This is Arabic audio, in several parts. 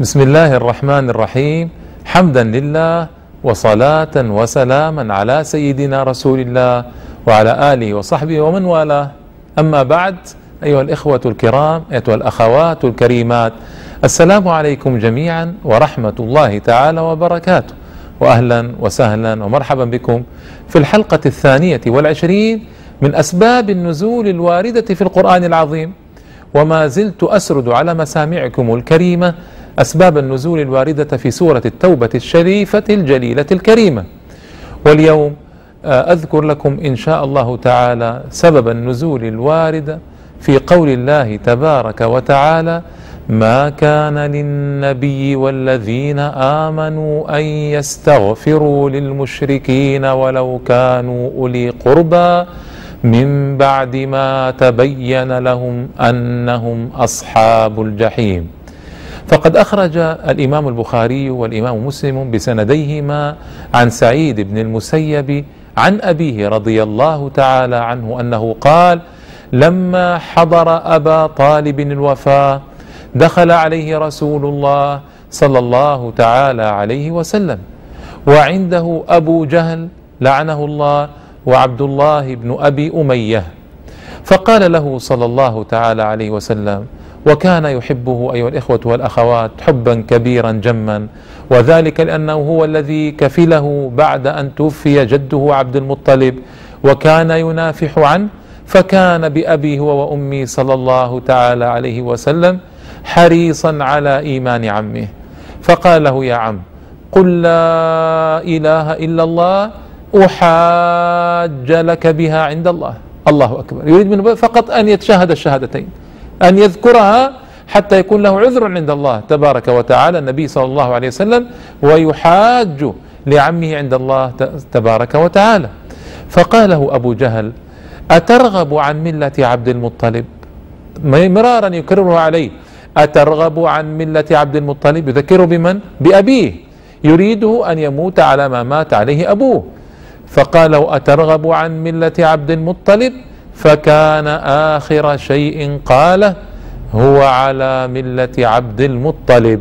بسم الله الرحمن الرحيم حمدا لله وصلاة وسلاما على سيدنا رسول الله وعلى آله وصحبه ومن والاه أما بعد أيها الإخوة الكرام أيها الأخوات الكريمات السلام عليكم جميعا ورحمة الله تعالى وبركاته وأهلا وسهلا ومرحبا بكم في الحلقة الثانية والعشرين من أسباب النزول الواردة في القرآن العظيم وما زلت أسرد على مسامعكم الكريمة أسباب النزول الواردة في سورة التوبة الشريفة الجليلة الكريمة. واليوم آه، أذكر لكم إن شاء الله تعالى سبب النزول الوارد في قول الله تبارك وتعالى ما كان للنبي والذين آمنوا أن يستغفروا للمشركين ولو كانوا أولي قربى من بعد ما تبين لهم أنهم أصحاب الجحيم. فقد أخرج الإمام البخاري والإمام مسلم بسنديهما عن سعيد بن المسيب عن أبيه رضي الله تعالى عنه أنه قال لما حضر أبا طالب الوفاة دخل عليه رسول الله صلى الله تعالى عليه وسلم وعنده أبو جهل لعنه الله وعبد الله بن أبي أمية فقال له صلى الله تعالى عليه وسلم وكان يحبه أيها الإخوة والأخوات حبا كبيرا جما وذلك لأنه هو الذي كفله بعد أن توفي جده عبد المطلب وكان ينافح عنه فكان بأبي هو وأمي صلى الله تعالى عليه وسلم حريصا على إيمان عمه. فقال له يا عم قل لا إله إلا الله أحاج لك بها عند الله. الله أكبر. يريد منه فقط أن يتشهد الشهادتين. أن يذكرها حتى يكون له عذر عند الله تبارك وتعالى. النبي صلى الله عليه وسلم ويحاج لعمه عند الله تبارك وتعالى. فقال له أبو جهل أترغب عن ملة عبد المطلب؟ مرارا يكرره عليه. أترغب عن ملة عبد المطلب؟ يذكره بمن؟ بأبيه. يريده أن يموت على ما مات عليه أبوه. فقال أترغب عن ملة عبد المطلب؟ فكان آخر شيء قاله هو على ملة عبد المطلب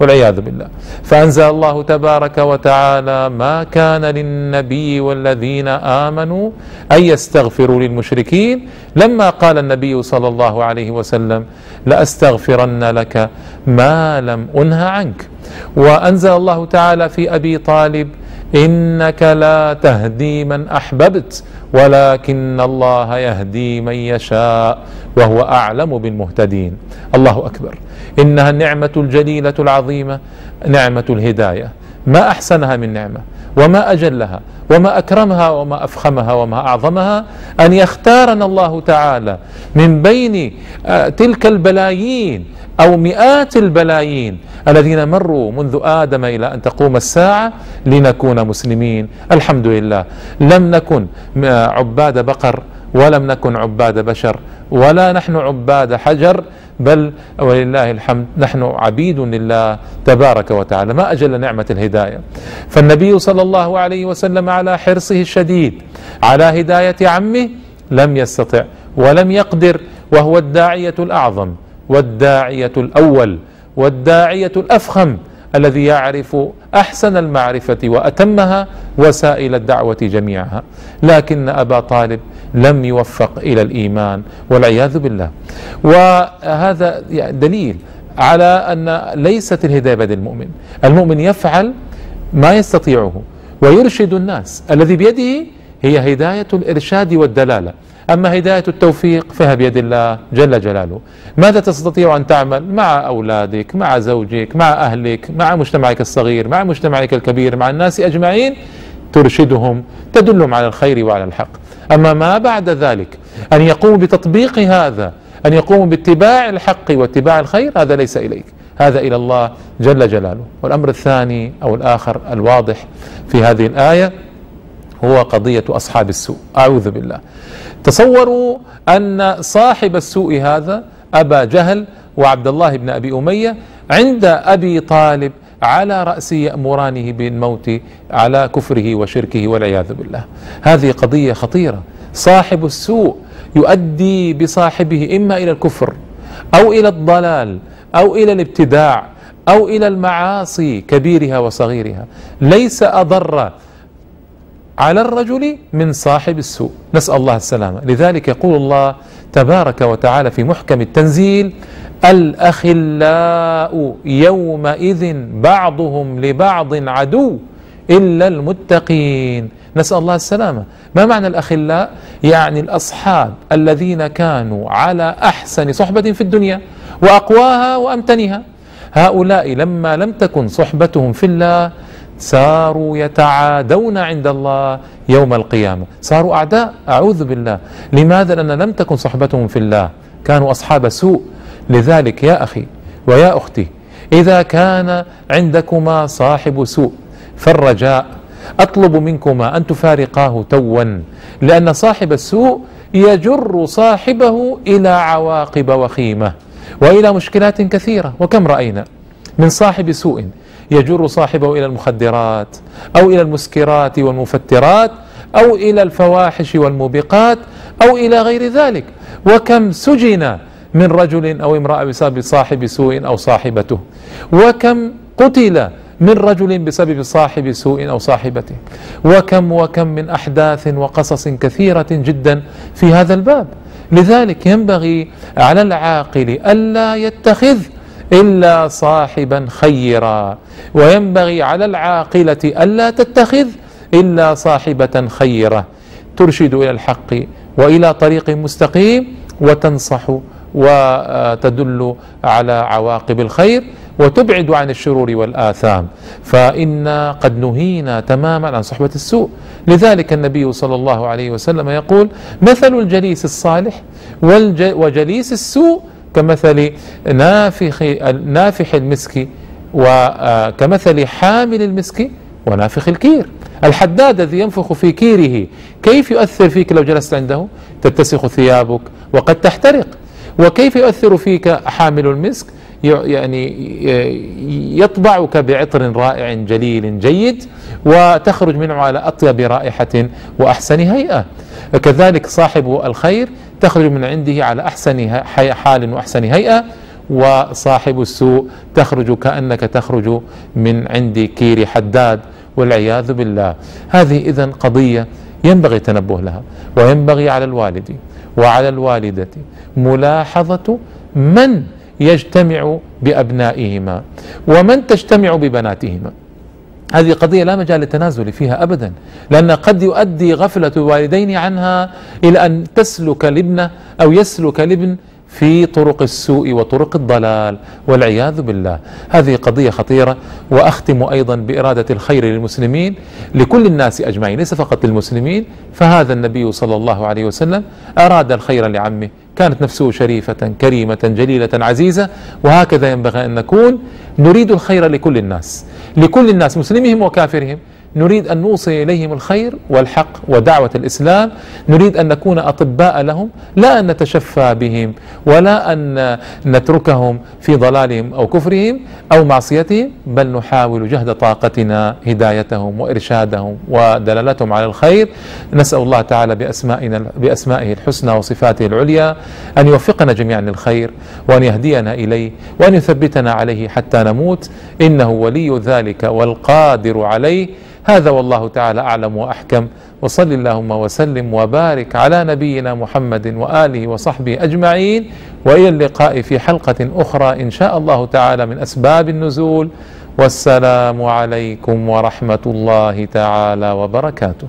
والعياذ بالله. فأنزل الله تبارك وتعالى ما كان للنبي والذين آمنوا أن يستغفروا للمشركين. لما قال النبي صلى الله عليه وسلم لأستغفرن لك ما لم أنه عنك. وأنزل الله تعالى في أبي طالب إنك لا تهدي من أحببت ولكن الله يهدي من يشاء وهو أعلم بالمهتدين. الله أكبر. إنها النعمة الجليلة العظيمة نعمة الهداية. ما أحسنها من نعمة وما أجلها وما أكرمها وما أفخمها وما أعظمها أن يختارنا الله تعالى من بين آه، تلك البلايين أو مئات البلايين الذين مروا منذ آدم إلى أن تقوم الساعة لنكون مسلمين. الحمد لله. لم نكن عباد بقر ولم نكن عباد بشر ولا نحن عباد حجر بل ولله الحمد نحن عبيد لله تبارك وتعالى ما أجل نعمة الهداية. فالنبي صلى الله عليه وسلم على حرصه الشديد على هداية عمه لم يستطع ولم يقدر وهو الداعية الأعظم والداعية الأول والداعية الأفخم الذي يعرف أحسن المعرفة وأتمها وسائل الدعوة جميعها. لكن أبا طالب لم يوفق إلى الإيمان والعياذ بالله. وهذا دليل على أن ليست الهداية بيد المؤمن. المؤمن يفعل ما يستطيعه ويرشد الناس. الذي بيده هي هداية الإرشاد والدلالة. أما هداية التوفيق فهي بيد الله جل جلاله. ماذا تستطيع أن تعمل مع أولادك مع زوجك مع أهلك مع مجتمعك الصغير مع مجتمعك الكبير مع الناس أجمعين؟ ترشدهم تدلهم على الخير وعلى الحق. أما ما بعد ذلك أن يقوموا بتطبيق هذا أن يقوموا باتباع الحق واتباع الخير هذا ليس إليك. هذا إلى الله جل جلاله. والأمر الثاني أو الآخر الواضح في هذه الآية هو قضية أصحاب السوء. أعوذ بالله. تصوروا أن صاحب السوء هذا أبا جهل وعبد الله بن أبي أمية عند أبي طالب على رأسه يأمرانه بالموت على كفره وشركه والعياذ بالله. هذه قضية خطيرة. صاحب السوء يؤدي بصاحبه إما إلى الكفر أو إلى الضلال أو إلى الابتداع أو إلى المعاصي كبيرها وصغيرها. ليس أضر على الرجل من صاحب السوء. نسأل الله السلامة. لذلك يقول الله تبارك وتعالى في محكم التنزيل الأخلاء يومئذ بعضهم لبعض عدو إلا المتقين. نسأل الله السلامة. ما معنى الأخلاء؟ يعني الأصحاب الذين كانوا على أحسن صحبة في الدنيا وأقواها وأمتنها. هؤلاء لما لم تكن صحبتهم في الله صاروا يتعادون عند الله يوم القيامة. صاروا أعداء أعوذ بالله. لماذا؟ لأن لم تكن صحبتهم في الله. كانوا أصحاب سوء. لذلك يا أخي ويا أختي إذا كان عندكما صاحب سوء فالرجاء أطلب منكما أن تفارقاه توا لأن صاحب السوء يجر صاحبه إلى عواقب وخيمة وإلى مشكلات كثيرة. وكم رأينا من صاحب سوء يجر صاحبه إلى المخدرات أو إلى المسكرات والمفترات أو إلى الفواحش والموبقات أو إلى غير ذلك. وكم سجن من رجل أو امرأة بسبب صاحب سوء أو صاحبته؟ وكم قتل من رجل بسبب صاحب سوء أو صاحبته؟ وكم وكم من أحداث وقصص كثيرة جدا في هذا الباب. لذلك ينبغي على العاقل ألا يتخذ إلا صاحبا خيرا. وينبغي على العاقلة ألا تتخذ إلا صاحبة خيرة ترشد إلى الحق وإلى طريق مستقيم وتنصح وتدل على عواقب الخير وتبعد عن الشرور والآثام. فإنا قد نهينا تماما عن صحبة السوء. لذلك النبي صلى الله عليه وسلم يقول مثل الجليس الصالح وجليس السوء كمثل نافخ نافح المسك وكمثل حامل المسك ونافخ الكير. الحداد الذي ينفخ في كيره كيف يؤثر فيك لو جلست عنده؟ تتسخ ثيابك وقد تحترق. وكيف يؤثر فيك حامل المسك؟ يعني يطبعك بعطر رائع جليل جيد وتخرج منه على أطيب رائحة وأحسن هيئة. كذلك صاحب الخير تخرج من عنده على أحسن حال وأحسن هيئة وصاحب السوء تخرج كأنك تخرج من عند كير حداد والعياذ بالله. هذه اذا قضية ينبغي التنبه لها وينبغي على الوالد وعلى الوالدة ملاحظة من يجتمع بأبنائهما ومن تجتمع ببناتهما. هذه قضية لا مجال للتنازل فيها أبدا لأن قد يؤدي غفلة الوالدين عنها إلى أن تسلك الابن أو يسلك الابن في طرق السوء وطرق الضلال والعياذ بالله. هذه قضية خطيرة وأختم أيضا بإرادة الخير للمسلمين لكل الناس أجمعين ليس فقط للمسلمين فهذا النبي صلى الله عليه وسلم أراد الخير لعمه كانت نفسه شريفة كريمة جليلة عزيزة وهكذا ينبغي أن نكون نريد الخير لكل الناس لكل الناس مسلمهم وكافرهم. نريد أن نوصل إليهم الخير والحق ودعوة الإسلام، نريد أن نكون أطباء لهم، لا أن نتشفى بهم ولا أن نتركهم في ضلالهم أو كفرهم أو معصيتهم، بل نحاول جهد طاقتنا هدايتهم وإرشادهم ودلالتهم على الخير، نسأل الله تعالى بأسمائنا بأسمائه الحسنى وصفاته العليا أن يوفقنا جميعا للخير وأن يهدينا إليه وأن يثبتنا عليه حتى نموت، إنه ولي ذلك والقادر عليه. هذا والله تعالى أعلم وأحكم. وصل اللهم وسلم وبارك على نبينا محمد وآله وصحبه أجمعين. وإلى اللقاء في حلقة أخرى إن شاء الله تعالى من أسباب النزول. والسلام عليكم ورحمة الله تعالى وبركاته.